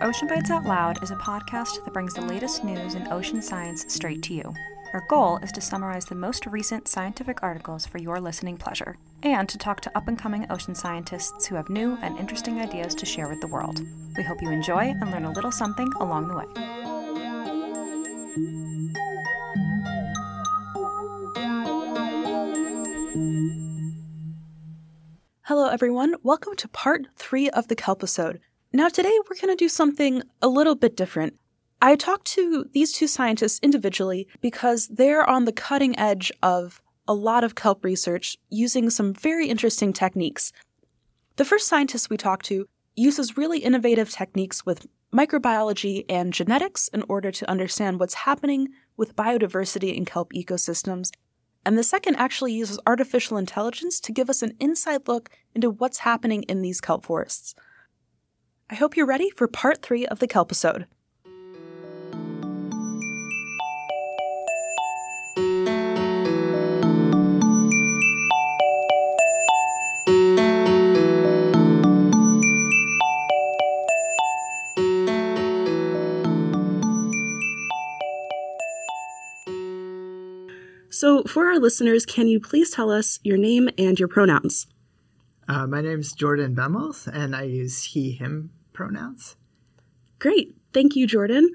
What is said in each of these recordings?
Ocean Bites Out Loud is a podcast that brings the latest news in ocean science straight to you. Our goal is to summarize the most recent scientific articles for your listening pleasure, and to talk to up and coming ocean scientists who have new and interesting ideas to share with the world. We hope you enjoy and learn a little something along the way. Hello, everyone. Welcome to part three of the Kelpisode. Now, today we're going to do something a little bit different. I talked to these two scientists individually because they're on the cutting edge of a lot of kelp research using some very interesting techniques. The first scientist we talked to uses really innovative techniques with microbiology and genetics in order to understand what's happening with biodiversity in kelp ecosystems. And the second actually uses artificial intelligence to give us an inside look into what's happening in these kelp forests. I hope you're ready for part three of the Kelpisode. So, for our listeners, can you please tell us your name and your pronouns? Uh, my is Jordan Bemmels, and I use he, him pronouns. Great. Thank you, Jordan.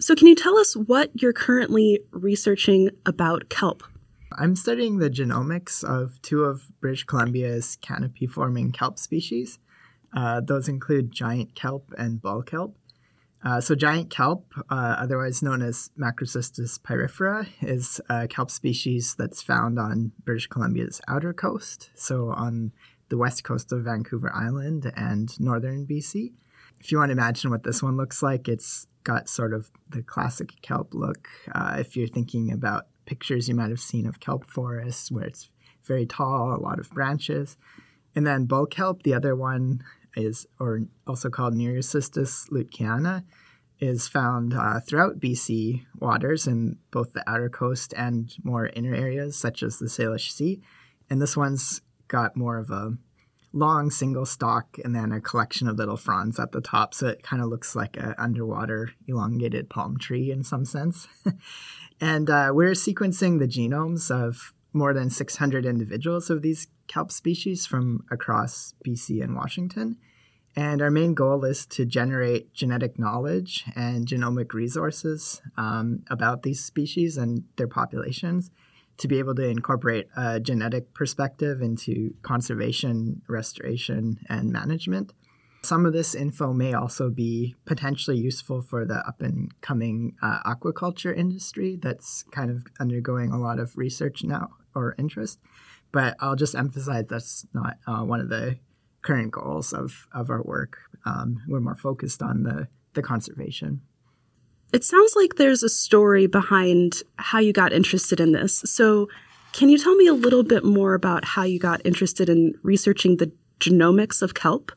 So, can you tell us what you're currently researching about kelp? I'm studying the genomics of two of British Columbia's canopy forming kelp species. Uh, those include giant kelp and bull kelp. Uh, so, giant kelp, uh, otherwise known as Macrocystis pyrifera, is a kelp species that's found on British Columbia's outer coast, so on the west coast of Vancouver Island and northern BC. If you want to imagine what this one looks like, it's got sort of the classic kelp look. Uh, if you're thinking about pictures you might have seen of kelp forests, where it's very tall, a lot of branches. And then bull kelp, the other one, is, or also called Nereocystis luetkeana, is found uh, throughout BC waters in both the outer coast and more inner areas, such as the Salish Sea. And this one's got more of a long single stalk and then a collection of little fronds at the top. So it kind of looks like an underwater elongated palm tree in some sense. and uh, we're sequencing the genomes of more than 600 individuals of these kelp species from across BC and Washington. And our main goal is to generate genetic knowledge and genomic resources um, about these species and their populations to be able to incorporate a genetic perspective into conservation, restoration, and management. Some of this info may also be potentially useful for the up and coming uh, aquaculture industry that's kind of undergoing a lot of research now or interest. But I'll just emphasize that's not uh, one of the current goals of, of our work. Um, we're more focused on the, the conservation. It sounds like there's a story behind how you got interested in this. So, can you tell me a little bit more about how you got interested in researching the genomics of kelp?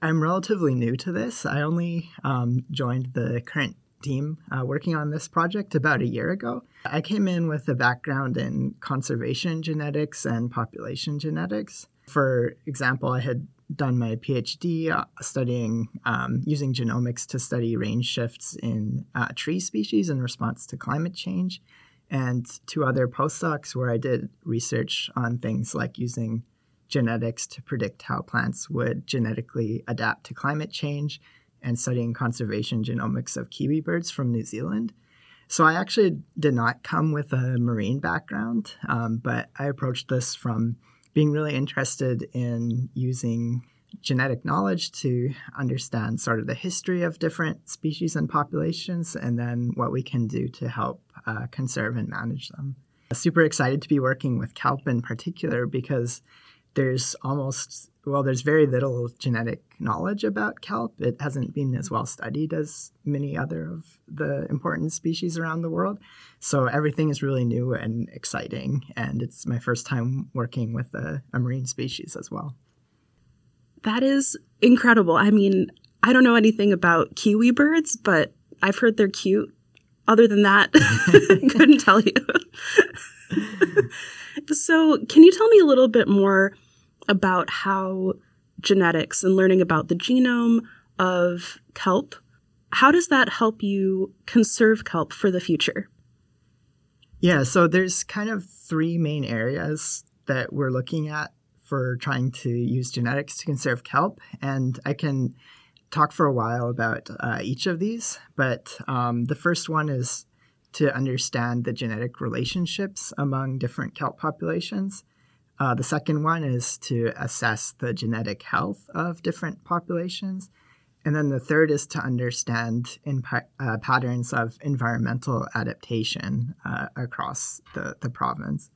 I'm relatively new to this. I only um, joined the current team uh, working on this project about a year ago. I came in with a background in conservation genetics and population genetics. For example, I had done my PhD uh, studying um, using genomics to study range shifts in uh, tree species in response to climate change, and two other postdocs where I did research on things like using genetics to predict how plants would genetically adapt to climate change and studying conservation genomics of kiwi birds from New Zealand. So I actually did not come with a marine background, um, but I approached this from being really interested in using genetic knowledge to understand sort of the history of different species and populations and then what we can do to help uh, conserve and manage them. Super excited to be working with kelp in particular because there's almost well there's very little genetic knowledge about kelp. It hasn't been as well studied as many other of the important species around the world. So everything is really new and exciting and it's my first time working with a, a marine species as well. That is incredible. I mean i don't know anything about kiwi birds but i've heard they're cute. Other than that couldn't tell you. So, can you tell me a little bit more about how genetics and learning about the genome of kelp, how does that help you conserve kelp for the future? Yeah, so there's kind of three main areas that we're looking at for trying to use genetics to conserve kelp, and I can talk for a while about uh, each of these. But um, the first one is to understand the genetic relationships among different kelp populations. Uh, the second one is to assess the genetic health of different populations. And then the third is to understand in, uh, patterns of environmental adaptation uh, across the, the province.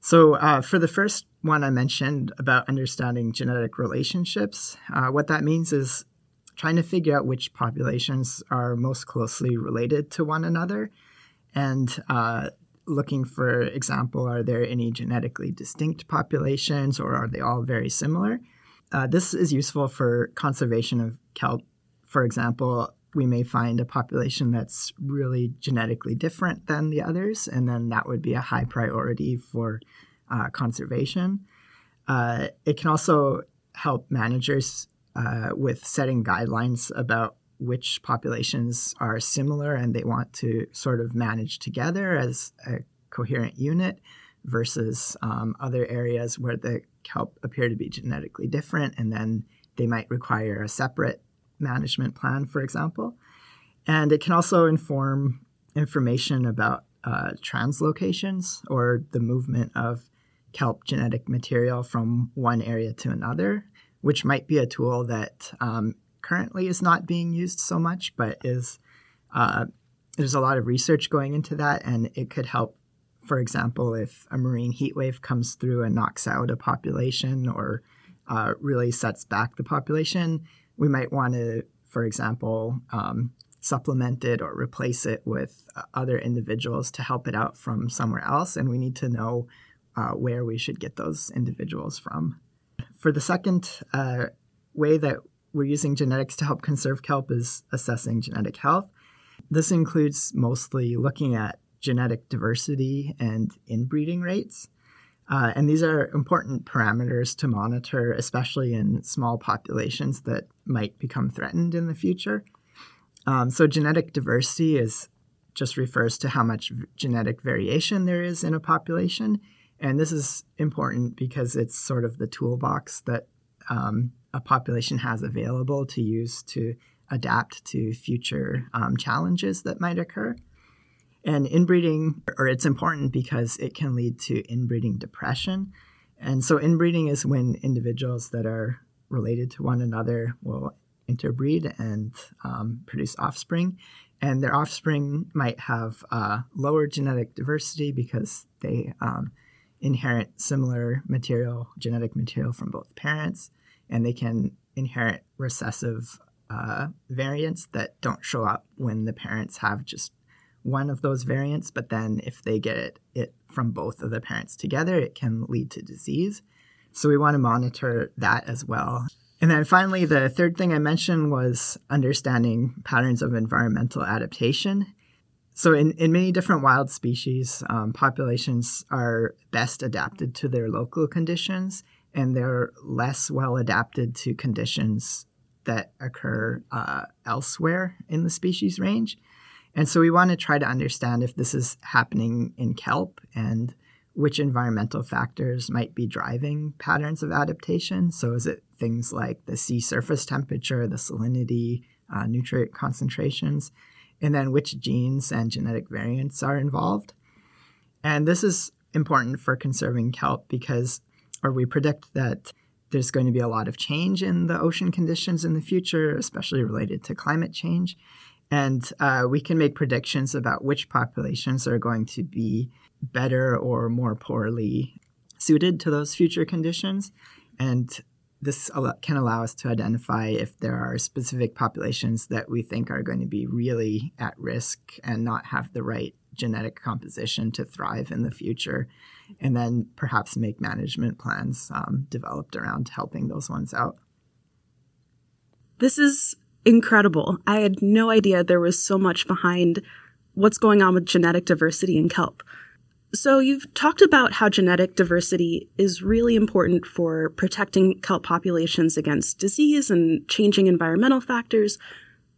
So, uh, for the first one I mentioned about understanding genetic relationships, uh, what that means is trying to figure out which populations are most closely related to one another and uh, looking for example are there any genetically distinct populations or are they all very similar? Uh, this is useful for conservation of kelp. For example we may find a population that's really genetically different than the others and then that would be a high priority for uh, conservation. Uh, it can also help managers uh, with setting guidelines about which populations are similar and they want to sort of manage together as a coherent unit versus um, other areas where the kelp appear to be genetically different and then they might require a separate management plan, for example. And it can also inform information about uh, translocations or the movement of kelp genetic material from one area to another, which might be a tool that um, currently is not being used so much, but is uh, there's a lot of research going into that, and it could help. For example, if a marine heat wave comes through and knocks out a population or uh, really sets back the population, we might want to, for example, um, supplement it or replace it with uh, other individuals to help it out from somewhere else. And we need to know uh, where we should get those individuals from. For the second uh, way that we're using genetics to help conserve kelp is assessing genetic health. This includes mostly looking at genetic diversity and inbreeding rates. Uh, and these are important parameters to monitor, especially in small populations that might become threatened in the future. Um, so, genetic diversity is just refers to how much genetic variation there is in a population. And this is important because it's sort of the toolbox that um, a population has available to use to adapt to future um, challenges that might occur. And inbreeding, or it's important because it can lead to inbreeding depression. And so, inbreeding is when individuals that are related to one another will interbreed and um, produce offspring. And their offspring might have uh, lower genetic diversity because they um, inherit similar material, genetic material from both parents and they can inherit recessive uh, variants that don't show up when the parents have just one of those variants, but then if they get it, it from both of the parents together, it can lead to disease. So we want to monitor that as well. And then finally, the third thing I mentioned was understanding patterns of environmental adaptation. So, in, in many different wild species, um, populations are best adapted to their local conditions and they're less well adapted to conditions that occur uh, elsewhere in the species range. And so we want to try to understand if this is happening in kelp and which environmental factors might be driving patterns of adaptation. So is it things like the sea surface temperature, the salinity, uh, nutrient concentrations, and then which genes and genetic variants are involved? And this is important for conserving kelp because or we predict that there's going to be a lot of change in the ocean conditions in the future, especially related to climate change. And uh, we can make predictions about which populations are going to be better or more poorly suited to those future conditions. And this can allow us to identify if there are specific populations that we think are going to be really at risk and not have the right genetic composition to thrive in the future and then perhaps make management plans um, developed around helping those ones out. This is incredible. I had no idea there was so much behind what's going on with genetic diversity in kelp. So, you've talked about how genetic diversity is really important for protecting kelp populations against disease and changing environmental factors.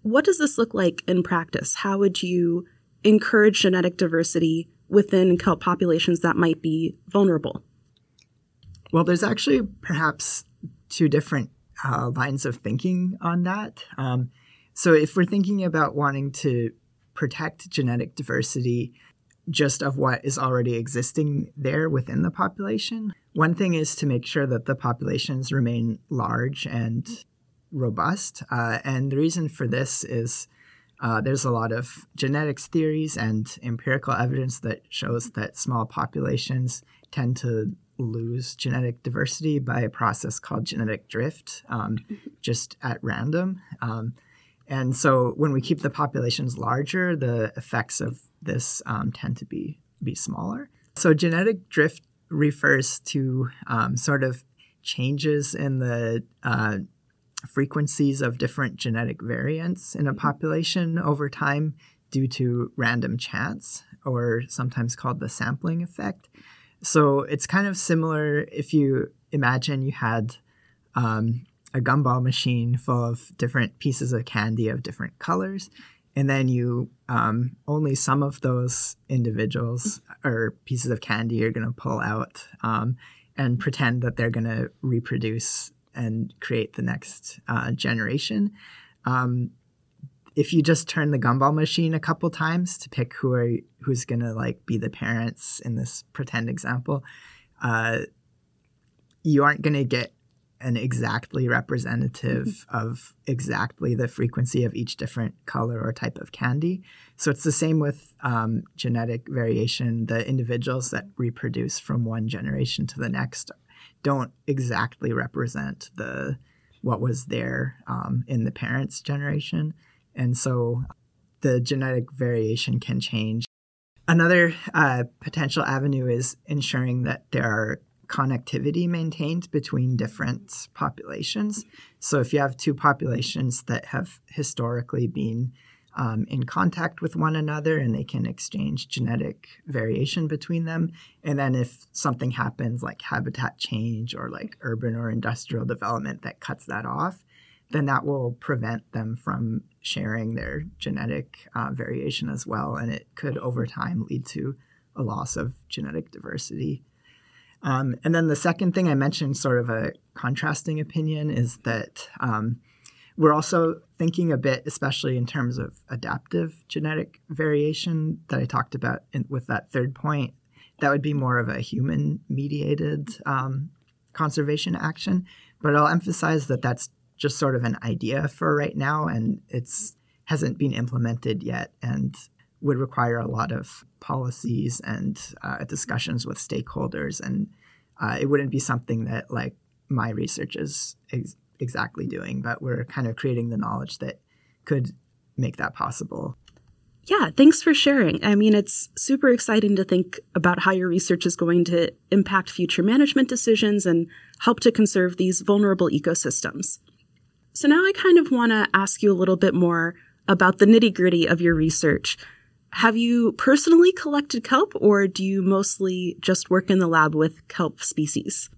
What does this look like in practice? How would you encourage genetic diversity within kelp populations that might be vulnerable? Well, there's actually perhaps two different uh, lines of thinking on that. Um, so, if we're thinking about wanting to protect genetic diversity, just of what is already existing there within the population. One thing is to make sure that the populations remain large and robust. Uh, and the reason for this is uh, there's a lot of genetics theories and empirical evidence that shows that small populations tend to lose genetic diversity by a process called genetic drift, um, just at random. Um, and so when we keep the populations larger, the effects of this um, tend to be, be smaller. So genetic drift refers to um, sort of changes in the uh, frequencies of different genetic variants in a population over time due to random chance, or sometimes called the sampling effect. So it's kind of similar if you imagine you had um, a gumball machine full of different pieces of candy of different colors, and then you um, only some of those individuals or pieces of candy you're going to pull out um, and pretend that they're going to reproduce and create the next uh, generation. Um, if you just turn the gumball machine a couple times to pick who are who's going to like be the parents in this pretend example, uh, you aren't going to get an exactly representative mm-hmm. of exactly the frequency of each different color or type of candy. So it's the same with um, genetic variation. The individuals that reproduce from one generation to the next don't exactly represent the what was there um, in the parents' generation, and so the genetic variation can change. Another uh, potential avenue is ensuring that there are connectivity maintained between different populations. So if you have two populations that have historically been um, in contact with one another and they can exchange genetic variation between them. And then if something happens like habitat change or like urban or industrial development that cuts that off, then that will prevent them from sharing their genetic uh, variation as well. And it could over time lead to a loss of genetic diversity. Um, and then the second thing I mentioned, sort of a contrasting opinion, is that um, we're also thinking a bit, especially in terms of adaptive genetic variation that I talked about in, with that third point. That would be more of a human mediated um, conservation action. But I'll emphasize that that's just sort of an idea for right now, and it's hasn't been implemented yet, and would require a lot of policies and uh, discussions with stakeholders, and uh, it wouldn't be something that like my research is ex- exactly doing, but we're kind of creating the knowledge that could make that possible. Yeah, thanks for sharing. I mean, it's super exciting to think about how your research is going to impact future management decisions and help to conserve these vulnerable ecosystems. So now I kind of want to ask you a little bit more about the nitty gritty of your research. Have you personally collected kelp, or do you mostly just work in the lab with kelp species?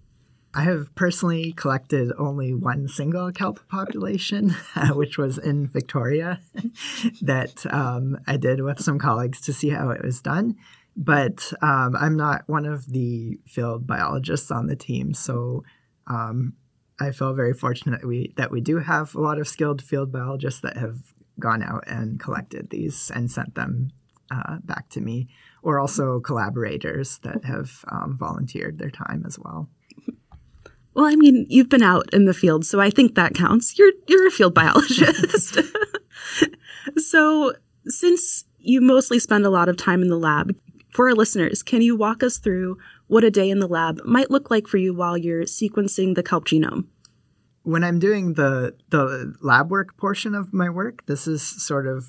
I have personally collected only one single kelp population, uh, which was in Victoria, that um, I did with some colleagues to see how it was done. But um, I'm not one of the field biologists on the team, so um, I feel very fortunate that we that we do have a lot of skilled field biologists that have gone out and collected these and sent them uh, back to me, or also collaborators that have um, volunteered their time as well. Well, I mean, you've been out in the field, so I think that counts. You're you're a field biologist. so, since you mostly spend a lot of time in the lab, for our listeners, can you walk us through what a day in the lab might look like for you while you're sequencing the kelp genome? When I'm doing the the lab work portion of my work, this is sort of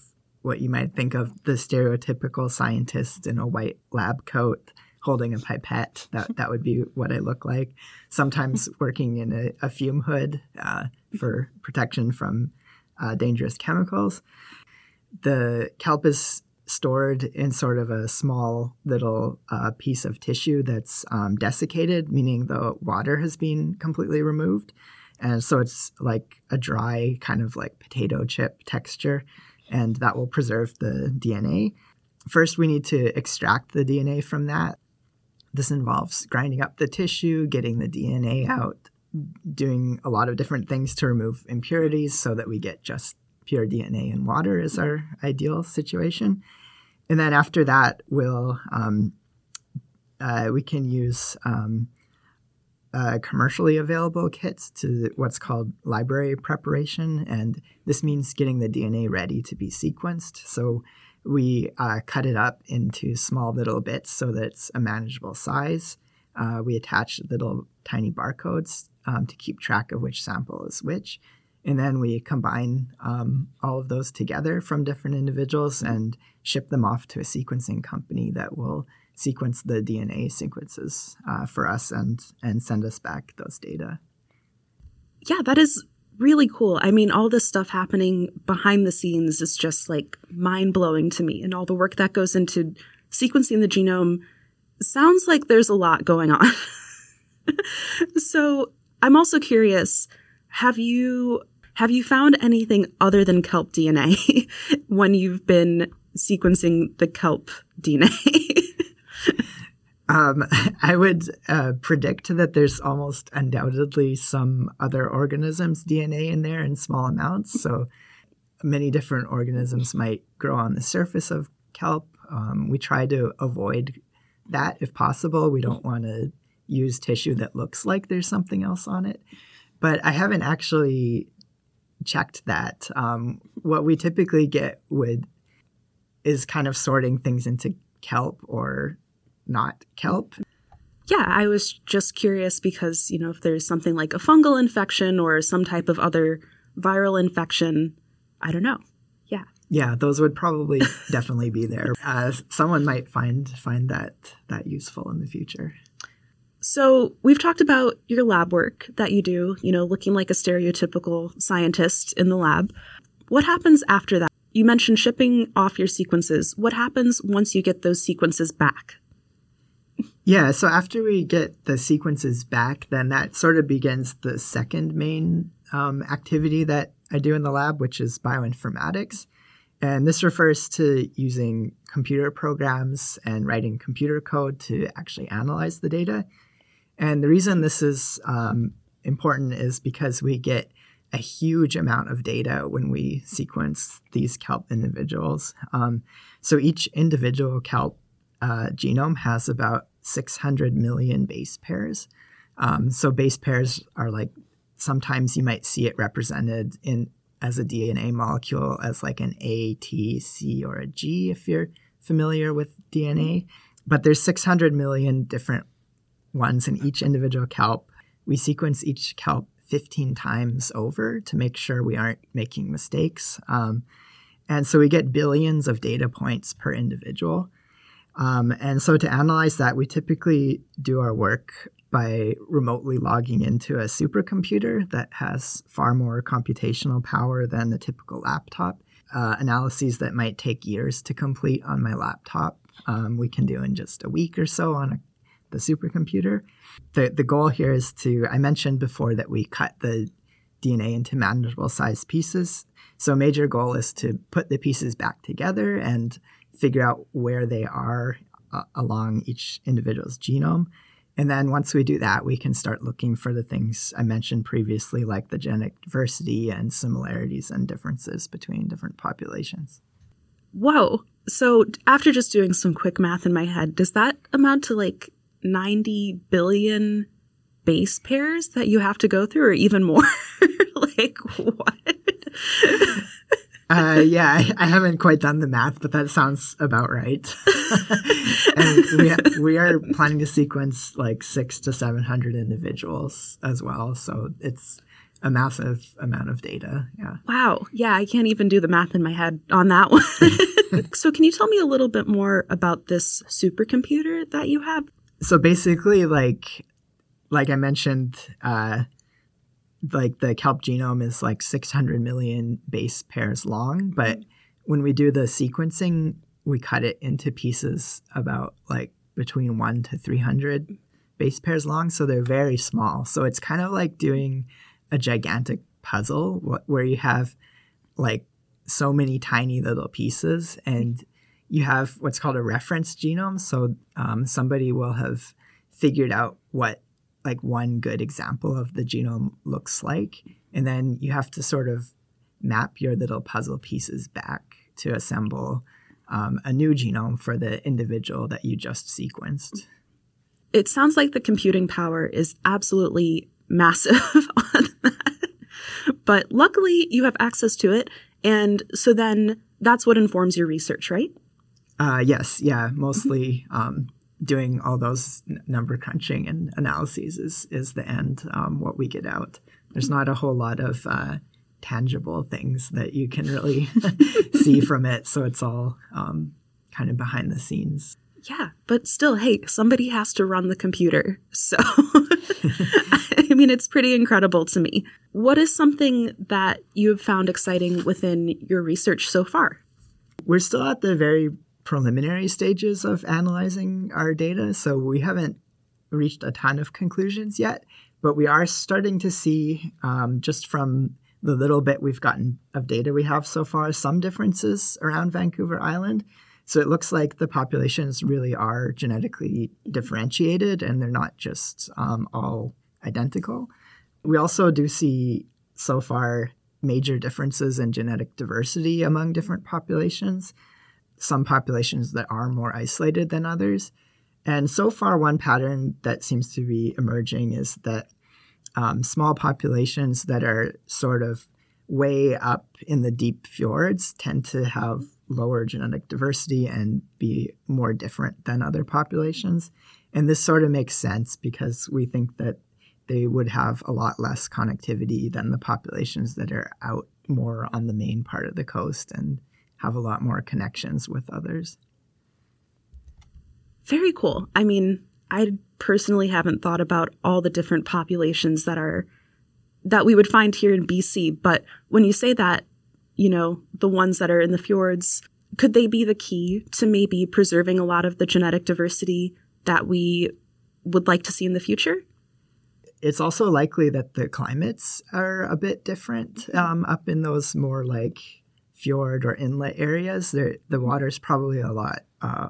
what you might think of the stereotypical scientist in a white lab coat holding a pipette. That that would be what I look like. Sometimes working in a, a fume hood uh, for protection from uh, dangerous chemicals. The kelp is stored in sort of a small little uh, piece of tissue that's um, desiccated, meaning the water has been completely removed. And so it's like a dry, kind of like potato chip texture, and that will preserve the DNA. First, we need to extract the DNA from that. This involves grinding up the tissue, getting the DNA out, doing a lot of different things to remove impurities so that we get just pure DNA and water is our ideal situation. And then after that, we'll um, uh, we can use um, uh, commercially available kits to what's called library preparation, and this means getting the DNA ready to be sequenced. So we uh, cut it up into small little bits so that it's a manageable size. Uh, we attach little tiny barcodes um, to keep track of which sample is which. And then we combine um, all of those together from different individuals and ship them off to a sequencing company that will sequence the DNA sequences uh, for us and, and send us back those data. Yeah, that is really cool. I mean, all this stuff happening behind the scenes is just like mind blowing to me, and all the work that goes into sequencing the genome sounds like there's a lot going on. so, I'm also curious have you have you found anything other than kelp DNA when you've been sequencing the kelp DNA? um, I would uh, predict that there's almost undoubtedly some other organisms' DNA in there in small amounts. So many different organisms might grow on the surface of kelp. Um, we try to avoid that if possible. We don't want to use tissue that looks like there's something else on it. But I haven't actually checked that. Um, what we typically get would is kind of sorting things into kelp or not kelp. Yeah, I was just curious because, you know, if there's something like a fungal infection or some type of other viral infection, I don't know. Yeah. Yeah, those would probably definitely be there. Uh, someone might find find that that useful in the future. So, we've talked about your lab work that you do, you know, looking like a stereotypical scientist in the lab. What happens after that? You mentioned shipping off your sequences. What happens once you get those sequences back? Yeah, so after we get the sequences back, then that sort of begins the second main um, activity that I do in the lab, which is bioinformatics. And this refers to using computer programs and writing computer code to actually analyze the data. And the reason this is um, important is because we get a huge amount of data when we sequence these kelp individuals. Um, so each individual kelp uh, genome has about 600 million base pairs. Um, so base pairs are like sometimes you might see it represented in as a DNA molecule as like an A, T, C, or a G if you're familiar with DNA. But there's 600 million different ones in each individual kelp. We sequence each kelp 15 times over to make sure we aren't making mistakes. Um, and so we get billions of data points per individual. Um, and so to analyze that, we typically do our work by remotely logging into a supercomputer that has far more computational power than the typical laptop. Uh, analyses that might take years to complete on my laptop, um, we can do in just a week or so on a the supercomputer. The, the goal here is to, I mentioned before that we cut the DNA into manageable sized pieces. So, major goal is to put the pieces back together and figure out where they are uh, along each individual's genome. And then once we do that, we can start looking for the things I mentioned previously, like the genetic diversity and similarities and differences between different populations. Whoa. So, after just doing some quick math in my head, does that amount to like 90 billion base pairs that you have to go through, or even more? like, what? uh, yeah, I, I, haven't quite done the math, but that sounds about right. and we, ha- we are planning to sequence like six to 700 individuals as well. So it's a massive amount of data. Yeah. Wow. Yeah, I can't even do the math in my head on that one. so, can you tell me a little bit more about this supercomputer that you have? so basically, like like I mentioned, uh, like the kelp genome is like 600 million base pairs long, but when we do the sequencing, we cut it into pieces about like between one to 300 base pairs long. So they're very small. So it's kind of like doing a gigantic puzzle where you have like so many tiny little pieces and you have what's called a reference genome. So um, somebody will have figured out what like one good example of the genome looks like. And then you have to sort of map your little puzzle pieces back to assemble um, a new genome for the individual that you just sequenced. It sounds like the computing power is absolutely massive on that. But luckily, you have access to it. And so then that's what informs your research, right? Uh, yes, yeah, mostly um, doing all those n- number crunching and analyses is is the end. Um, what we get out. There's not a whole lot of uh, tangible things that you can really see from it, so it's all um, kind of behind the scenes. Yeah, but still, hey, somebody has to run the computer. So, I mean, it's pretty incredible to me. What is something that you have found exciting within your research so far? We're still at the very preliminary stages of analyzing our data, so we haven't reached a ton of conclusions yet, but we are starting to see um, just from the little bit we've gotten of data we have so far some differences around Vancouver Island. So it looks like the populations really are genetically differentiated and they're not just um, all identical. We also do see so far major differences in genetic diversity among different populations some populations that are more isolated than others. And so far, one pattern that seems to be emerging is that um, small populations that are sort of way up in the deep fjords tend to have lower genetic diversity and be more different than other populations. And this sort of makes sense because we think that they would have a lot less connectivity than the populations that are out more on the main part of the coast and have a lot more connections with others. Very cool. I mean, I personally haven't thought about all the different populations that are that we would find here in BC, but when you say that, you know, the ones that are in the fjords, could they be the key to maybe preserving a lot of the genetic diversity that we would like to see in the future? It's also likely that the climates are a bit different um, up in those more like fjord or inlet areas, the water is probably a lot uh,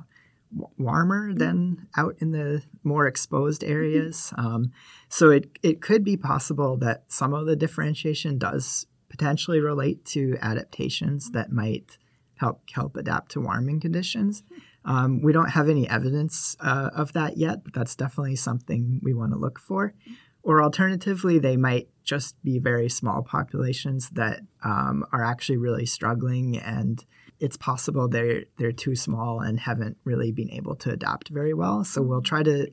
warmer than out in the more exposed areas. Um, so it, it could be possible that some of the differentiation does potentially relate to adaptations that might help help adapt to warming conditions. Um, we don't have any evidence uh, of that yet, but that's definitely something we want to look for. Or alternatively, they might just be very small populations that um, are actually really struggling and it's possible they're they're too small and haven't really been able to adapt very well. So we'll try to.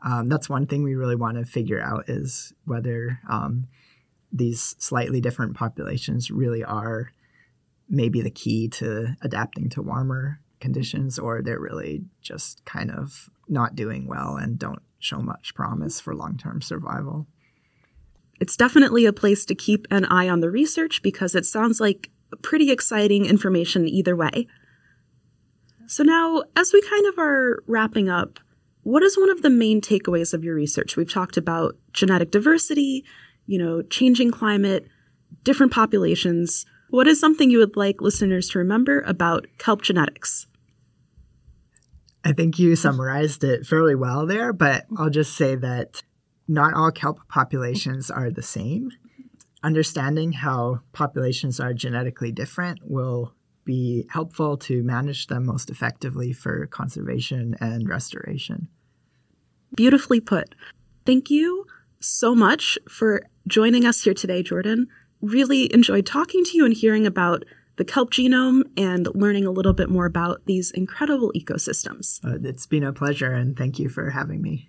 Um, that's one thing we really want to figure out is whether um, these slightly different populations really are maybe the key to adapting to warmer conditions, or they're really just kind of not doing well and don't show much promise for long term survival. It's definitely a place to keep an eye on the research because it sounds like pretty exciting information either way. So, now, as we kind of are wrapping up, what is one of the main takeaways of your research? We've talked about genetic diversity, you know, changing climate, different populations. What is something you would like listeners to remember about kelp genetics? I think you summarized it fairly well there, but I'll just say that not all kelp populations are the same. Understanding how populations are genetically different will be helpful to manage them most effectively for conservation and restoration. Beautifully put. Thank you so much for joining us here today, Jordan. Really enjoyed talking to you and hearing about the kelp genome and learning a little bit more about these incredible ecosystems. Uh, it's been a pleasure, and thank you for having me.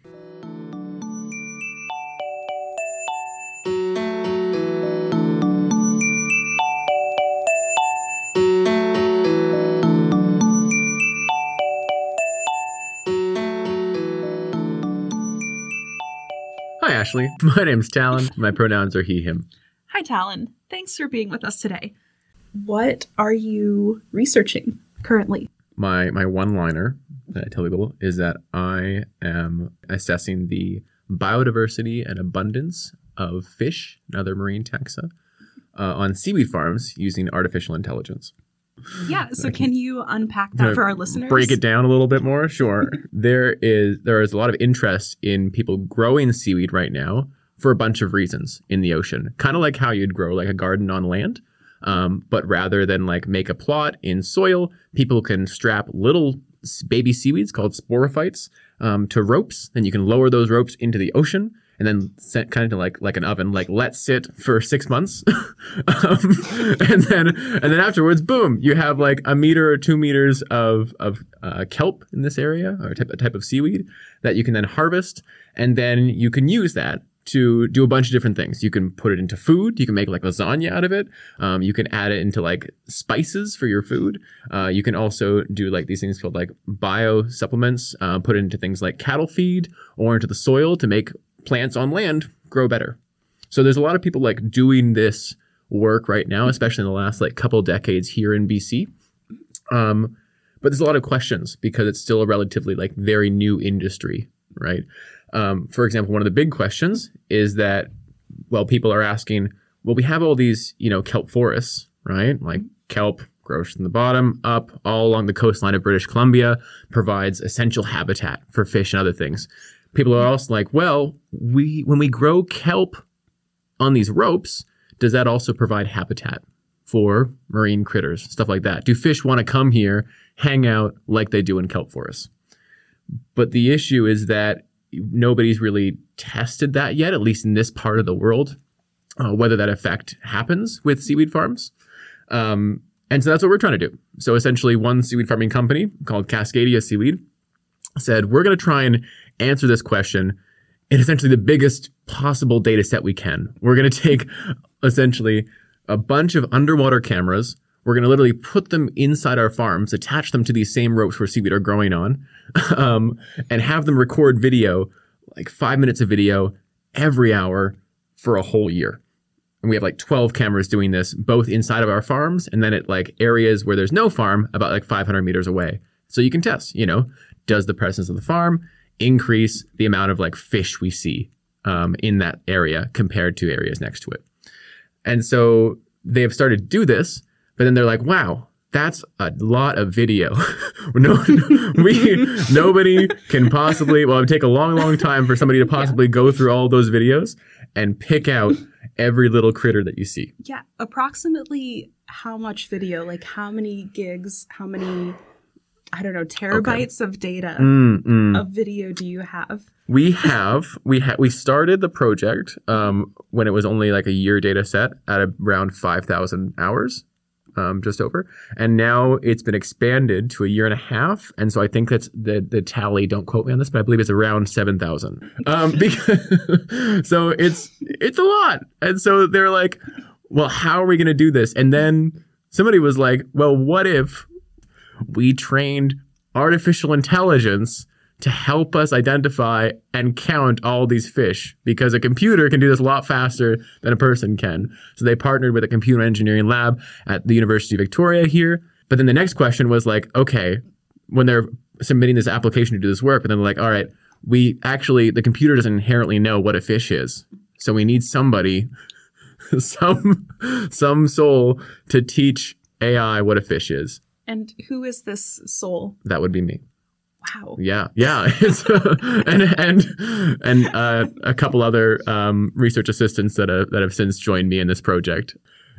Ashley. My name's Talen. My pronouns are he, him. Hi, Talen. Thanks for being with us today. What are you researching currently? my my one liner that I tell people is that I am assessing the biodiversity and abundance of fish and other marine taxa uh, on seaweed farms using artificial intelligence. Yeah. So can you unpack that for our listeners? Break it down a little bit more. Sure. there is there is a lot of interest in people growing seaweed right now for a bunch of reasons in the ocean. Kind of like how you'd grow like a garden on land. Um, but rather than like make a plot in soil, people can strap little baby seaweeds called sporophytes um, to ropes. and you can lower those ropes into the ocean and then kind of like like an oven, like let sit for six months, um, and then and then afterwards, boom, you have like a meter or two meters of of uh, kelp in this area or a type, a type of seaweed that you can then harvest, and then you can use that to do a bunch of different things. You can put it into food. You can make like lasagna out of it. Um, you can add it into like spices for your food. Uh, you can also do like these things called like bio supplements. Uh, put it into things like cattle feed or into the soil to make plants on land grow better. So there's a lot of people like doing this work right now, especially in the last like couple decades here in BC. Um, but there's a lot of questions because it's still a relatively like very new industry, right? Um, for example, one of the big questions is that, well, people are asking, well, we have all these, you know, kelp forests, right? Like kelp grows from the bottom up all along the coastline of British Columbia, provides essential habitat for fish and other things. People are also like, well, we when we grow kelp on these ropes, does that also provide habitat for marine critters, stuff like that? Do fish want to come here, hang out like they do in kelp forests? But the issue is that nobody's really tested that yet, at least in this part of the world, uh, whether that effect happens with seaweed farms. Um, and so that's what we're trying to do. So essentially, one seaweed farming company called Cascadia Seaweed said, we're going to try and answer this question in essentially the biggest possible data set we can. We're going to take essentially a bunch of underwater cameras. We're going to literally put them inside our farms, attach them to these same ropes where seaweed are growing on, um, and have them record video, like five minutes of video every hour for a whole year. And we have like 12 cameras doing this, both inside of our farms and then at like areas where there's no farm, about like 500 meters away. So you can test, you know, does the presence of the farm increase the amount of like fish we see um, in that area compared to areas next to it? And so they have started to do this, but then they're like, wow, that's a lot of video. no, we nobody can possibly. Well, it would take a long, long time for somebody to possibly yeah. go through all those videos and pick out every little critter that you see. Yeah, approximately how much video? Like how many gigs? How many? I don't know terabytes okay. of data mm, mm. of video do you have? We have we ha- we started the project um, when it was only like a year data set at around five thousand hours um, just over. And now it's been expanded to a year and a half. And so I think that's the the tally. Don't quote me on this, but I believe it's around seven thousand. Um, so it's it's a lot. And so they're like, well, how are we going to do this? And then somebody was like, well, what if we trained artificial intelligence to help us identify and count all these fish because a computer can do this a lot faster than a person can. So they partnered with a computer engineering lab at the University of Victoria here. But then the next question was like, okay, when they're submitting this application to do this work, but then they're like, all right, we actually, the computer doesn't inherently know what a fish is. So we need somebody, some, some soul to teach AI what a fish is. And who is this soul? That would be me. Wow. Yeah, yeah, and and and uh, a couple other um, research assistants that have, that have since joined me in this project.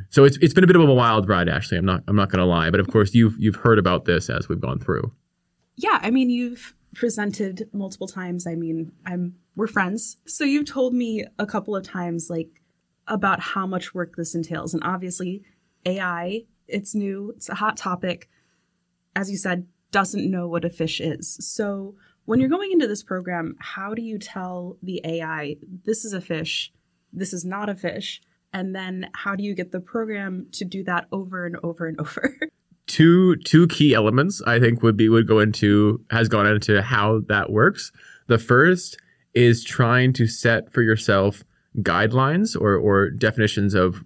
So it's it's been a bit of a wild ride, Ashley. I'm not I'm not going to lie, but of course you've you've heard about this as we've gone through. Yeah, I mean you've presented multiple times. I mean I'm we're friends, so you've told me a couple of times like about how much work this entails, and obviously AI it's new, it's a hot topic. As you said, doesn't know what a fish is. So when you're going into this program, how do you tell the AI this is a fish, this is not a fish? And then how do you get the program to do that over and over and over? two two key elements I think would be would go into has gone into how that works. The first is trying to set for yourself guidelines or or definitions of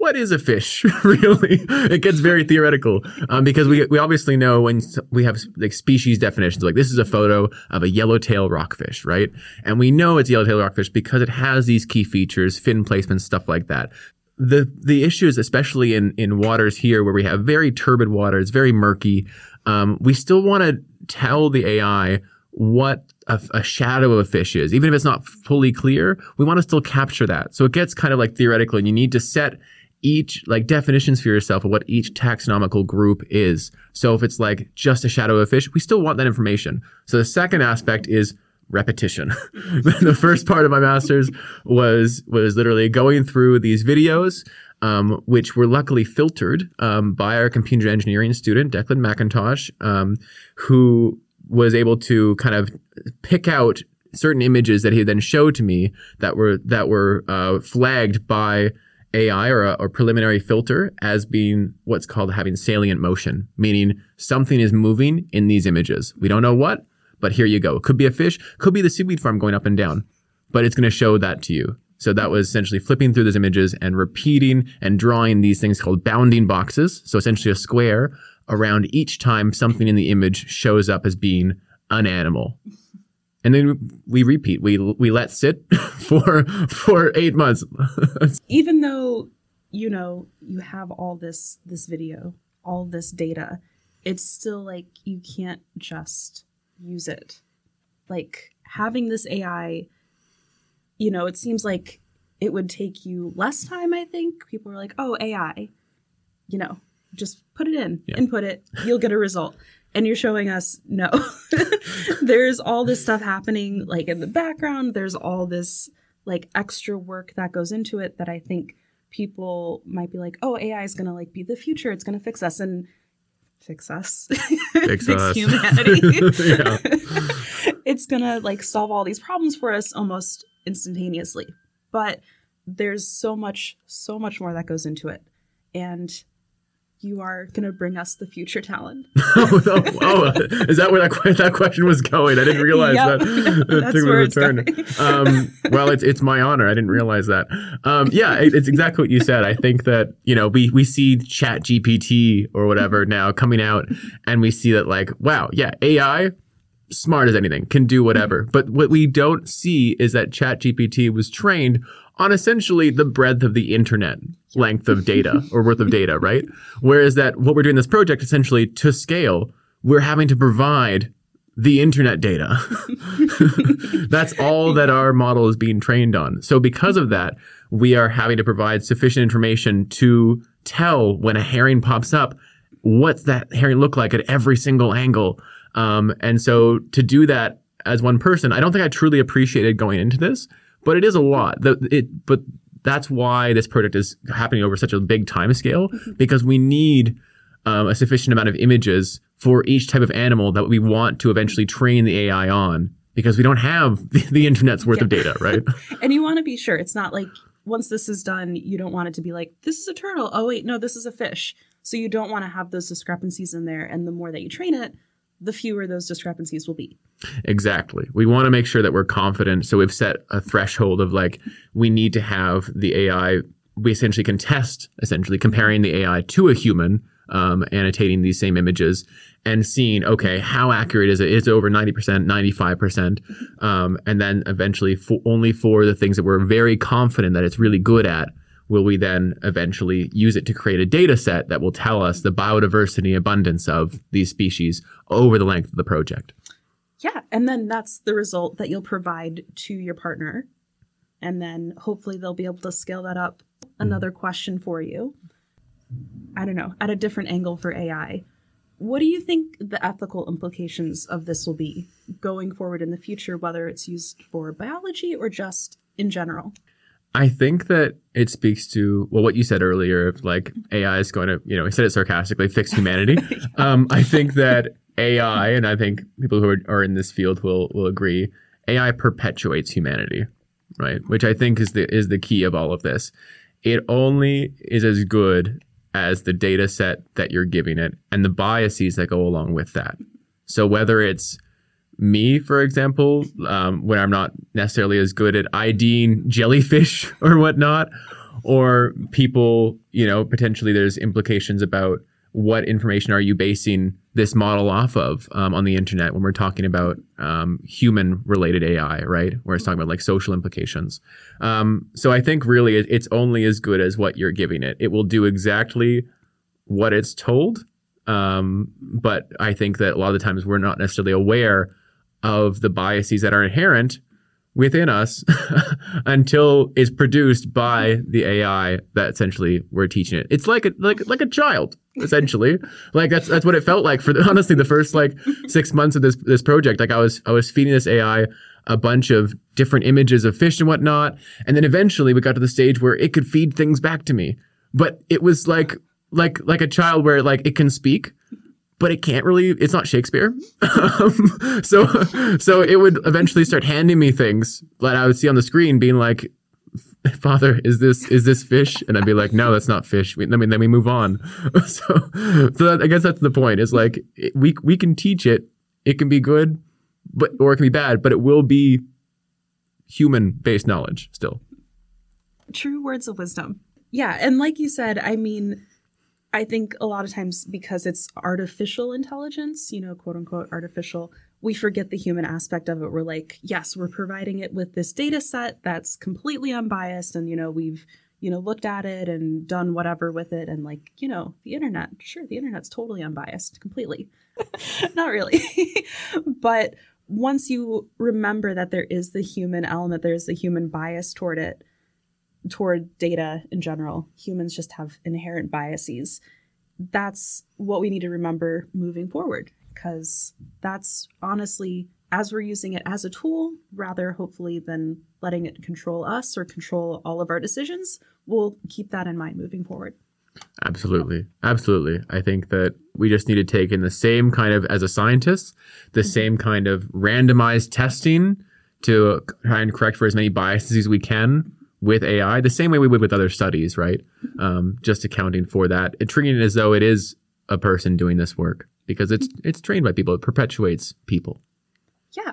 what is a fish really? It gets very theoretical um, because we, we obviously know when we have like species definitions like this is a photo of a yellowtail rockfish right? And we know it's yellowtail rockfish because it has these key features fin placement stuff like that. The the issues especially in in waters here where we have very turbid water it's very murky um, we still want to tell the ai what a, a, shadow of a fish is. Even if it's not fully clear we want to still capture that. So it gets kind of like theoretical and you need to set each like definitions for yourself of what each taxonomical group is. So if it's like just a shadow of a fish, we still want that information. So the second aspect is repetition. the first part of my master's was was literally going through these videos, um, which were luckily filtered um, by our computer engineering student Declan McIntosh, um, who was able to kind of pick out certain images that he then showed to me that were that were uh, flagged by AI or a or preliminary filter as being what's called having salient motion, meaning something is moving in these images. We don't know what, but here you go. It could be a fish, could be the seaweed farm going up and down, but it's going to show that to you. So that was essentially flipping through those images and repeating and drawing these things called bounding boxes. So essentially a square around each time something in the image shows up as being an animal and then we repeat. We we let sit for for eight months. Even though you know you have all this this video, all this data, it's still like you can't just use it. Like having this AI, you know, it seems like it would take you less time. I think people are like, "Oh, AI," you know, just put it in, yeah. input it, you'll get a result and you're showing us no. There's all this stuff happening like in the background. There's all this like extra work that goes into it that i think people might be like oh ai is gonna like be the future. It's gonna fix us. And fix us? Fix, fix us. humanity. It's gonna like solve all these problems for us almost instantaneously. But there's so much so much more that goes into it. And you are going to bring us the future talent. oh, oh, oh, is that where that, that question was going? I didn't realize yep. that. That's where it's turn. um, well, it's it's my honor. I didn't realize that. Um, yeah, it, it's exactly what you said. I think that you know we we see Chat GPT or whatever now coming out, and we see that like wow, yeah, AI smart as anything can do whatever. But what we don't see is that Chat GPT was trained on essentially the breadth of the internet length of data or worth of data, right? Whereas that what we're doing this project essentially to scale, we're having to provide the internet data. That's all that our model is being trained on. So because of that, we are having to provide sufficient information to tell when a herring pops up, what's that herring look like at every single angle. Um, and so to do that as one person, I don't think I truly appreciated going into this but it is a lot. The, it, but that's why this project is happening over such a big time scale mm-hmm. because we need um, a sufficient amount of images for each type of animal that we want to eventually train the AI on because we don't have the, the internet's worth yeah. of data, right? and you want to be sure it's not like once this is done, you don't want it to be like, this is a turtle. Oh, wait, no, this is a fish. So you don't want to have those discrepancies in there. And the more that you train it, the fewer those discrepancies will be. Exactly. We want to make sure that we're confident. So we've set a threshold of like, we need to have the AI, we essentially can test, essentially comparing the AI to a human, um, annotating these same images and seeing, okay, how accurate is it? Is it over 90%, 95%? Um, and then eventually, for, only for the things that we're very confident that it's really good at, will we then eventually use it to create a data set that will tell us the biodiversity abundance of these species over the length of the project. Yeah, and then that's the result that you'll provide to your partner. And then hopefully they'll be able to scale that up. Mm-hmm. Another question for you. I don't know, at a different angle for AI. What do you think the ethical implications of this will be going forward in the future, whether it's used for biology or just in general? I think that it speaks to well what you said earlier of like AI is going to you know he said it sarcastically fix humanity. yeah. um, I think that AI and I think people who are, are in this field will will agree AI perpetuates humanity, right? Which I think is the is the key of all of this. It only is as good as the data set that you're giving it and the biases that go along with that. So whether it's me, for example, um, when I'm not necessarily as good at IDing jellyfish or whatnot, or people, you know, potentially there's implications about what information are you basing this model off of um, on the internet when we're talking about um, human related AI, right? Where it's talking about like social implications. Um, so I think really it's only as good as what you're giving it. It will do exactly what it's told. Um, but I think that a lot of the times we're not necessarily aware of the biases that are inherent within us until it's produced by the AI that essentially we're teaching it. It's like a like like a child essentially. like that's that's what it felt like for the, honestly the first like 6 months of this this project. Like I was I was feeding this AI a bunch of different images of fish and whatnot, and then eventually we got to the stage where it could feed things back to me. But it was like like like a child where like it can speak but it can't really it's not shakespeare. Um, so so it would eventually start handing me things that i would see on the screen being like father is this is this fish? And i'd be like no that's not fish. We, I mean, then we move on. So so that, i guess that's the point. Is like we we can teach it. It can be good but or it can be bad but it will be human based knowledge still. True words of wisdom. Yeah and like you said i mean I think a lot of times because it's artificial intelligence, you know, quote unquote artificial, we forget the human aspect of it. We're like, yes, we're providing it with this data set that's completely unbiased and you know, we've you know, looked at it and done whatever with it and like, you know, the internet, sure, the internet's totally unbiased completely. Not really. but once you remember that there is the human element, there's the human bias toward it, toward data in general. Humans just have inherent biases. That's what we need to remember moving forward because that's honestly, as we're using it as a tool, rather hopefully than letting it control us or control all of our decisions, we'll keep that in mind moving forward. Absolutely. Absolutely. I think that we just need to take in the same kind of, as a scientist, the mm-hmm. same kind of randomized testing to try and correct for as many biases as we can with AI, the same way we would with other studies, right? Um, just accounting for that, and treating it as though it is a person doing this work because it's it's trained by people. It perpetuates people. Yeah,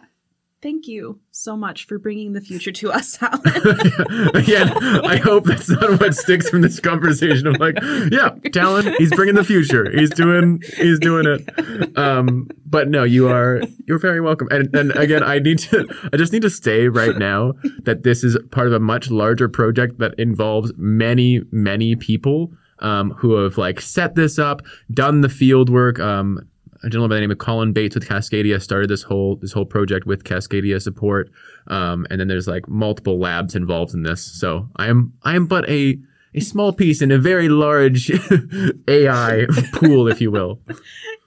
Thank you so much for bringing the future to us, Talen. Again, I hope that's not what sticks from this conversation. I'm like, yeah, Talen, he's bringing the future. He's doing, he's doing it. Um, but no, you are, you're very welcome. And, and again, I need to, I just need to say right now that this is part of a much larger project that involves many, many people. Um, who have like set this up, done the field work, um, a gentleman by the name of Colin Bates with Cascadia started this whole this whole project with Cascadia support, um, and then there's like multiple labs involved in this. So I am I am but a a small piece in a very large AI pool, if you will.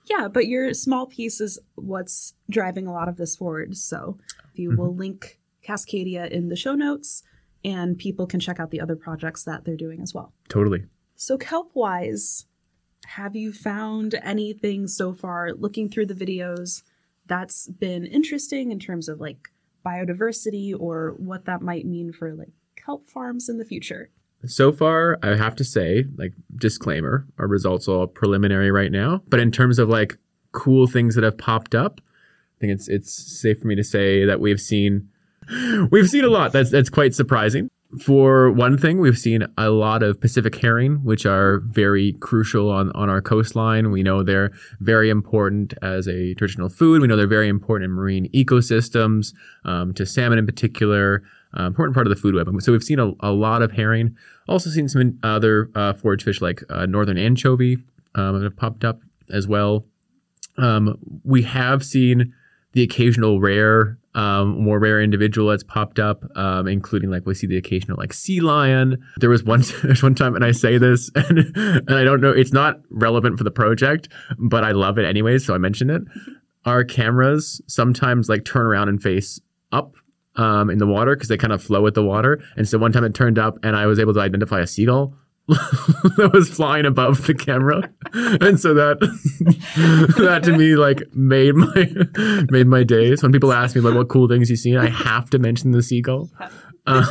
Yeah, but your small piece is what's driving a lot of this forward. So if you mm-hmm. will link Cascadia in the show notes, and people can check out the other projects that they're doing as well. Totally. So kelp wise, have you found anything so far looking through the videos that's been interesting in terms of like biodiversity or what that might mean for like kelp farms in the future? So far, I have to say, like disclaimer, our results are all preliminary right now. But in terms of like cool things that have popped up, I think it's it's safe for me to say that we've seen we've seen a lot. That's that's quite surprising. For one thing, we've seen a lot of Pacific herring, which are very crucial on, on our coastline. We know they're very important as a traditional food. We know they're very important in marine ecosystems, um, to salmon in particular, uh, important part of the food web. So we've seen a, a lot of herring. Also seen some other uh, forage fish like uh, northern anchovy um, have popped up as well. Um, we have seen the occasional rare um, more rare individual that's popped up, um, including like we see the occasional like sea lion. There was one there's one time, and I say this, and, and I don't know, it's not relevant for the project, but I love it anyways, so I mentioned it. Our cameras sometimes like turn around and face up um, in the water because they kind of flow with the water. And so one time it turned up, and I was able to identify a seagull that was flying above the camera, and so that that to me like made my made my days. When people ask me like what cool things you seen, I have to mention the seagull. Um,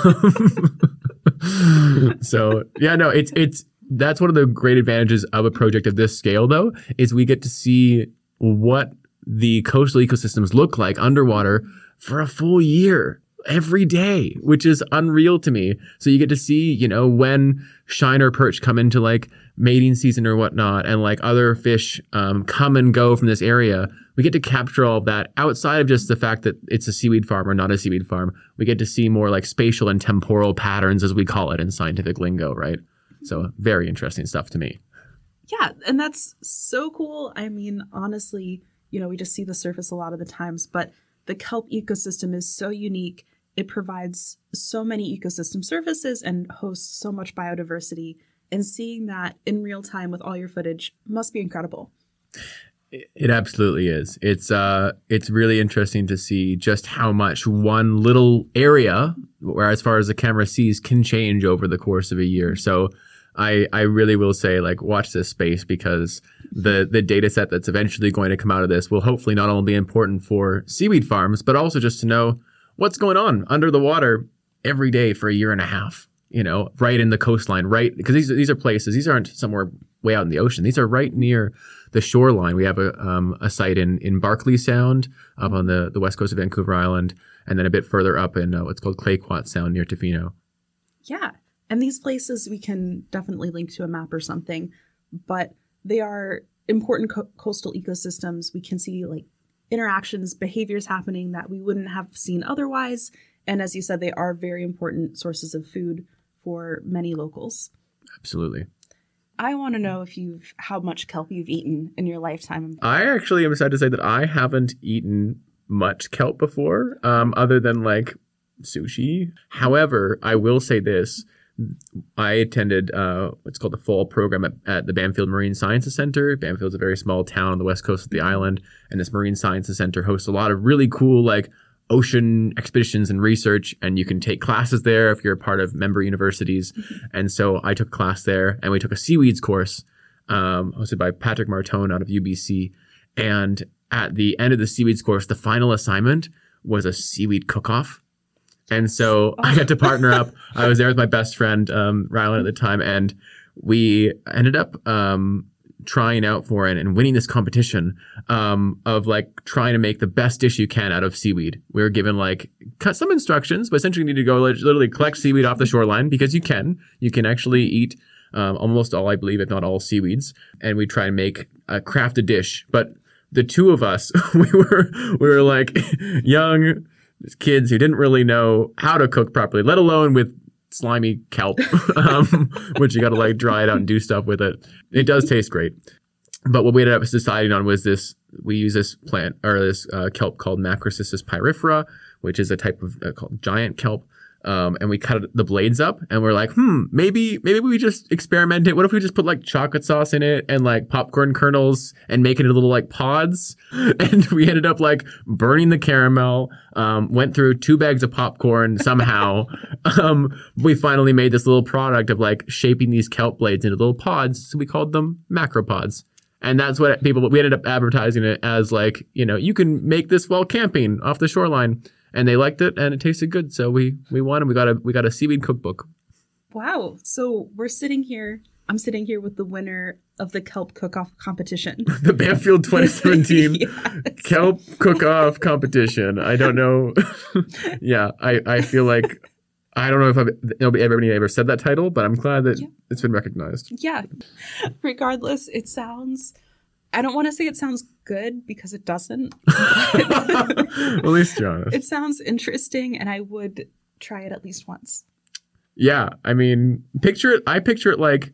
so yeah, no, it's it's that's one of the great advantages of a project of this scale, though, is we get to see what the coastal ecosystems look like underwater for a full year every day, which is unreal to me. So you get to see, you know, when shiner perch come into like mating season or whatnot, and like other fish um, come and go from this area. We get to capture all of that outside of just the fact that it's a seaweed farm or not a seaweed farm. We get to see more like spatial and temporal patterns, as we call it in scientific lingo, right? So very interesting stuff to me. Yeah, and that's so cool. I mean, honestly, you know, we just see the surface a lot of the times, but the kelp ecosystem is so unique. It provides so many ecosystem services and hosts so much biodiversity. And seeing that in real time with all your footage must be incredible. It absolutely is. It's uh it's really interesting to see just how much one little area, where as far as the camera sees, can change over the course of a year. So I I really will say like watch this space because the the data set that's eventually going to come out of this will hopefully not only be important for seaweed farms, but also just to know what's going on under the water every day for a year and a half. You know, right in the coastline, right? Because these these are places. These aren't somewhere way out in the ocean. These are right near the shoreline. We have a um, a site in in Barkly Sound up on the the west coast of Vancouver Island, and then a bit further up in uh, what's called Clayoquot Sound near Tofino. Yeah, and these places we can definitely link to a map or something, but they are important co- coastal ecosystems. We can see like interactions, behaviors happening that we wouldn't have seen otherwise. And as you said, they are very important sources of food for many locals. Absolutely. I want to know if you've how much kelp you've eaten in your lifetime. I actually am sad to say that I haven't eaten much kelp before, um, other than like sushi. However, I will say this. I attended uh, what's called the fall program at, at, the Bamfield Marine Sciences Center. Bamfield's a very small town on the west coast of the island, and this Marine Sciences Center hosts a lot of really cool like ocean expeditions and research and you can take classes there if you're a part of member universities mm-hmm. and so i took class there and we took a seaweeds course um, hosted by patrick martone out of ubc and at the end of the seaweeds course the final assignment was a seaweed cook-off and so i got to partner up i was there with my best friend um, rylan at the time and we ended up um, trying out for it and winning this competition um, of like trying to make the best dish you can out of seaweed. We were given like cut some instructions, but essentially you need to go literally collect seaweed off the shoreline because you can. You can actually eat um, almost all, I believe, if not all seaweeds, and we try and make a craft a dish. But the two of us, we were we were like young kids who didn't really know how to cook properly, let alone with slimy kelp, um, which you got to like dry it out and do stuff with it. It does taste great. But what we ended up deciding on was this: we use this plant or this uh, kelp called Macrocystis pyrifera, which is a type of uh, called giant kelp um, and we cut the blades up and we're like, hmm, maybe maybe we just experiment it. What if we just put like chocolate sauce in it and like popcorn kernels and make it into little like pods? And we ended up like burning the caramel. Um, went through two bags of popcorn somehow. um, we finally made this little product of like shaping these kelp blades into little pods. So we called them macropods. And that's what people we ended up advertising it as like, you know, you can make this while camping off the shoreline and they liked it and it tasted good. So we we won and we got a we got a seaweed cookbook. Wow. So we're sitting here. I'm sitting here with the winner of the kelp cook-off competition. the Bamfield 2017 yes. kelp cook-off competition. I don't know. yeah, I I feel like I don't know if I've, nobody everybody ever said that title, but I'm glad that yeah. it's been recognized. Yeah. Regardless, it sounds I don't want to say it sounds good because it doesn't. at least you're It sounds interesting, and I would try it at least once. Yeah, I mean, picture it. I picture it like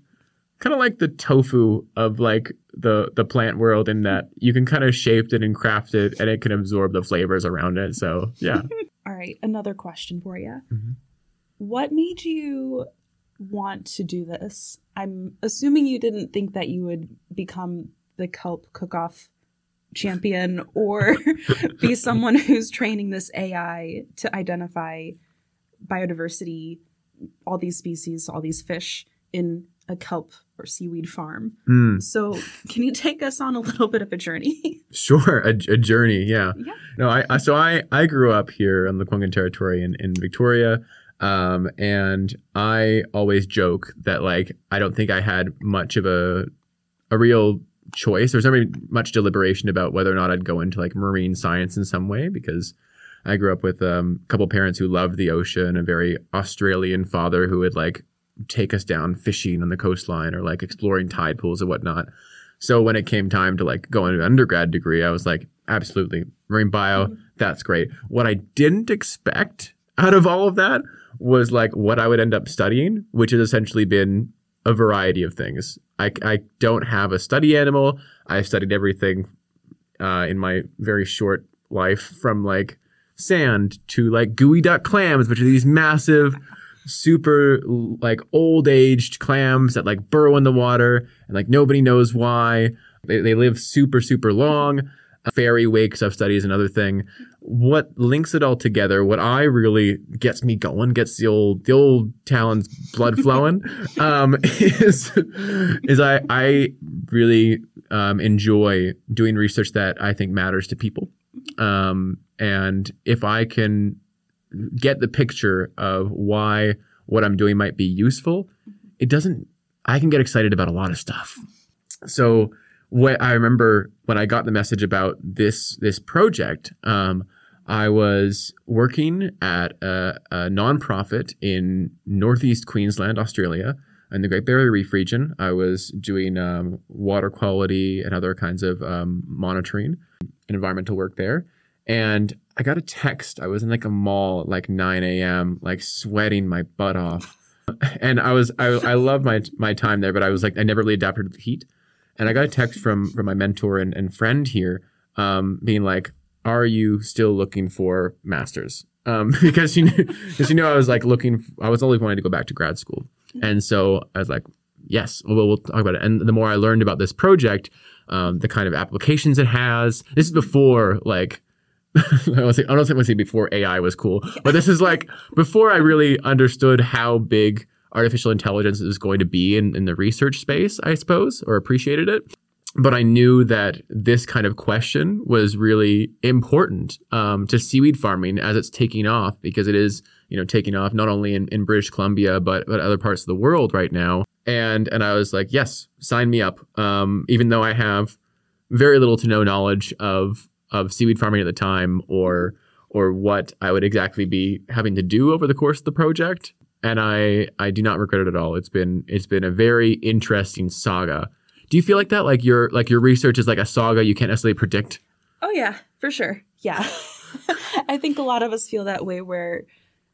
kind of like the tofu of like the the plant world, in that you can kind of shape it and craft it, and it can absorb the flavors around it. So yeah. All right, another question for you. Mm-hmm. What made you want to do this? I'm assuming you didn't think that you would become the kelp cook-off champion or be someone who's training this AI to identify biodiversity, all these species, all these fish in a kelp or seaweed farm. Mm. So, can you take us on a little bit of a journey? Sure, a, a journey. Yeah. yeah. No, I, I, so I I grew up here on the Lekwungen territory in in Victoria. Um, and I always joke that like I don't think I had much of a a real choice. There was never much deliberation about whether or not I'd go into like marine science in some way because I grew up with um, a couple parents who loved the ocean, a very Australian father who would like take us down fishing on the coastline or like exploring tide pools and whatnot. So when it came time to like go into an undergrad degree, I was like, absolutely, marine bio, mm-hmm. that's great. What I didn't expect out of all of that was like what I would end up studying, which has essentially been a variety of things. I, I don't have a study animal. I've studied everything uh, in my very short life from like sand to like geoduck clams, which are these massive, super like old aged clams that like burrow in the water and like nobody knows why. They, they live super, super long. Ferry wakes I've studied is another thing. What links it all together, what I really gets me going, gets the old the old Talen's blood flowing, um, is is I I really um, enjoy doing research that I think matters to people. Um, and if I can get the picture of why what I'm doing might be useful, it doesn't, I can get excited about a lot of stuff. So, what I remember when I got the message about this this project, um, I was working at a, a nonprofit in northeast Queensland, Australia, in the Great Barrier Reef region. I was doing um, water quality and other kinds of um, monitoring and environmental work there. And I got a text. I was in like a mall at like 9 a.m., like sweating my butt off. And I was I, I love my my time there, but I was like I never really adapted to the heat. And I got a text from from my mentor and, and friend here, um, being like, "Are you still looking for masters?" Um, because you because you know I was like looking. I was only wanting to go back to grad school, and so I was like, "Yes, well, we'll talk about it." And the more I learned about this project, um, the kind of applications it has. This is before like I don't don't think say before AI was cool, but this is like before I really understood how big artificial intelligence is going to be in, in the research space, I suppose, or appreciated it. But I knew that this kind of question was really important um, to seaweed farming as it's taking off because it is, you know, taking off not only in, in British Columbia but but other parts of the world right now. And and I was like, yes, sign me up. Um, even though I have very little to no knowledge of of seaweed farming at the time or or what I would exactly be having to do over the course of the project. And I I do not regret it at all. It's been it's been a very interesting saga. Do you feel like that? Like your like your research is like a saga you can't necessarily predict? Oh yeah, for sure. Yeah. I think a lot of us feel that way where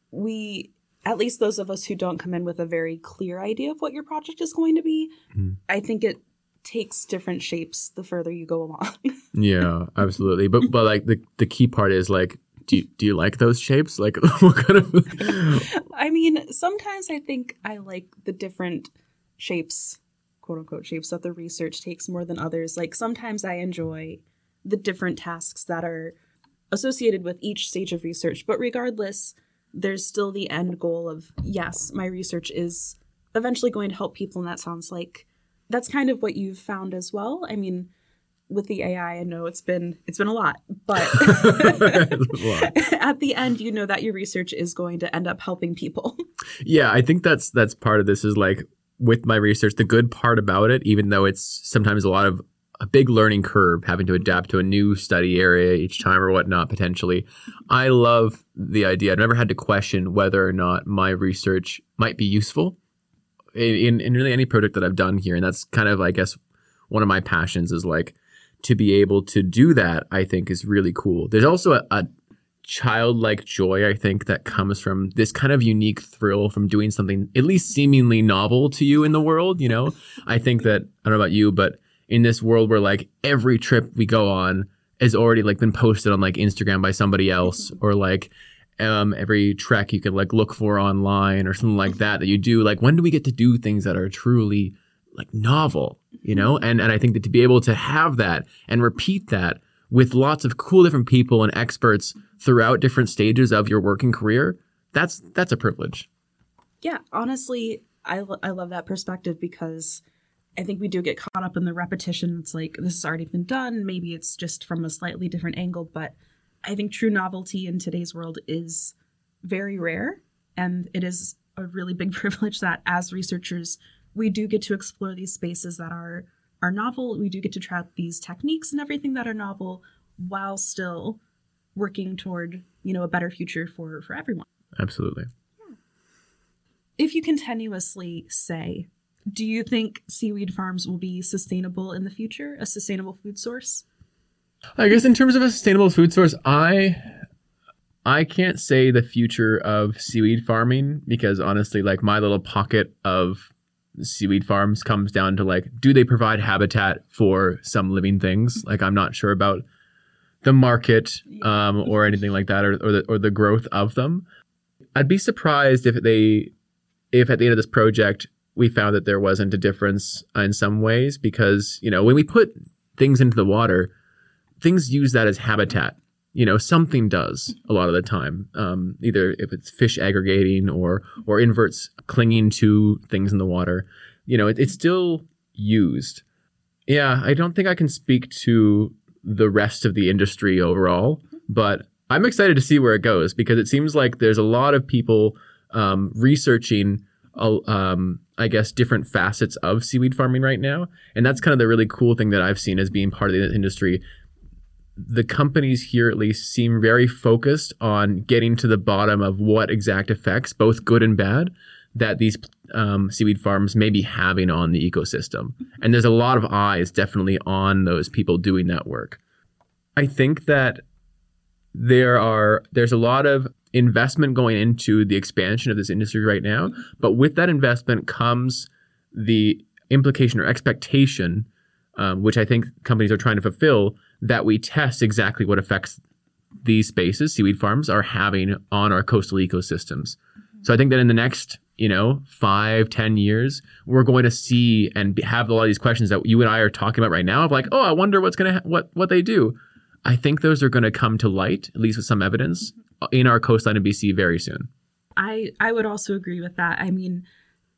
we at least those of us who don't come in with a very clear idea of what your project is going to be, mm-hmm. I think it takes different shapes the further you go along. yeah, absolutely. But but like the the key part is like do you, do you like those shapes? Like what kind of I mean, sometimes I think I like the different shapes, quote unquote shapes that the research takes more than others. Like sometimes I enjoy the different tasks that are associated with each stage of research, but regardless, there's still the end goal of yes, my research is eventually going to help people and that sounds like that's kind of what you've found as well. I mean, with the AI, I know it's been it's been a lot, but at the end, you know that your research is going to end up helping people. Yeah, I think that's that's part of this is like with my research, the good part about it, even though it's sometimes a lot of a big learning curve having to adapt to a new study area each time or whatnot potentially. I love the idea. I've never had to question whether or not my research might be useful in, in really any project that I've done here. And that's kind of, I guess, one of my passions is like to be able to do that, I think is really cool. There's also a, a childlike joy, I think, that comes from this kind of unique thrill from doing something at least seemingly novel to you in the world. You know, I think that, I don't know about you, but in this world where like every trip we go on has already like been posted on like Instagram by somebody else or like um, every trek you could like look for online or something like that that you do. Like, when do we get to do things that are truly like novel, you know? And and I think that to be able to have that and repeat that with lots of cool different people and experts throughout different stages of your working career, that's that's a privilege. Yeah, honestly, I I love that perspective because I think we do get caught up in the repetition. It's like this has already been done. Maybe it's just from a slightly different angle, but I think true novelty in today's world is very rare. And it is a really big privilege that as researchers, we do get to explore these spaces that are, are novel. We do get to try out these techniques and everything that are novel while still working toward, you know, a better future for for everyone. Absolutely. If you continuously say, do you think seaweed farms will be sustainable in the future, a sustainable food source? I guess in terms of a sustainable food source, I I can't say the future of seaweed farming because honestly, like my little pocket of seaweed farms comes down to like, do they provide habitat for some living things? Like I'm not sure about the market um, or anything like that, or or the, or the growth of them. I'd be surprised if they, if at the end of this project we found that there wasn't a difference in some ways because you know when we put things into the water, things use that as habitat. You know, something does a lot of the time. Um, either if it's fish aggregating or or inverts clinging to things in the water. You know, it, it's still used. Yeah, I don't think I can speak to the rest of the industry overall, but I'm excited to see where it goes because it seems like there's a lot of people um, researching, uh, um, I guess, different facets of seaweed farming right now, and that's kind of the really cool thing that I've seen as being part of the industry. The companies here, at least, seem very focused on getting to the bottom of what exact effects, both good and bad, that these um, seaweed farms may be having on the ecosystem. And there's a lot of eyes definitely on those people doing that work. I think that there are there's a lot of investment going into the expansion of this industry right now, but with that investment comes the implication or expectation, um, which I think companies are trying to fulfill, that we test exactly what effects these spaces, seaweed farms, are having on our coastal ecosystems. So I think that in the next, you know, five, ten years, we're going to see and have a lot of these questions that you and I are talking about right now of like, oh, I wonder what's gonna ha- what what they do. I think those are going to come to light, at least with some evidence, mm-hmm. in our coastline of BC very soon. I I would also agree with that. I mean,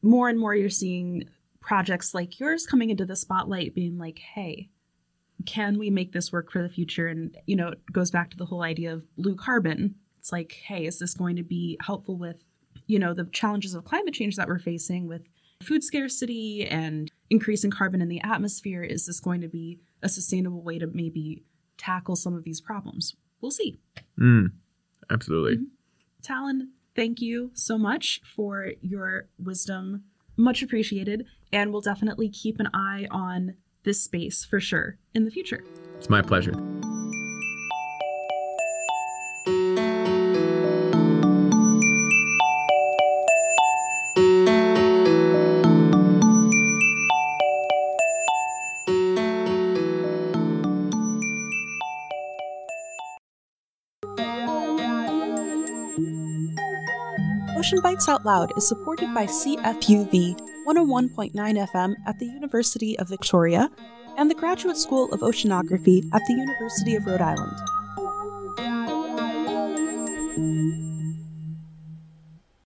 more and more you're seeing projects like yours coming into the spotlight being like, "Hey, can we make this work for the future?" And you know, it goes back to the whole idea of blue carbon. It's like, "Hey, is this going to be helpful with, you know, the challenges of climate change that we're facing with food scarcity and increasing carbon in the atmosphere? Is this going to be a sustainable way to maybe tackle some of these problems? We'll see." Mm, absolutely. Mhm. Talen, thank you so much for your wisdom. Much appreciated. And we'll definitely keep an eye on this space for sure in the future. It's my pleasure. Ocean Bites Out Loud is supported by CFUV 101.9 FM at the University of Victoria and the Graduate School of Oceanography at the University of Rhode Island.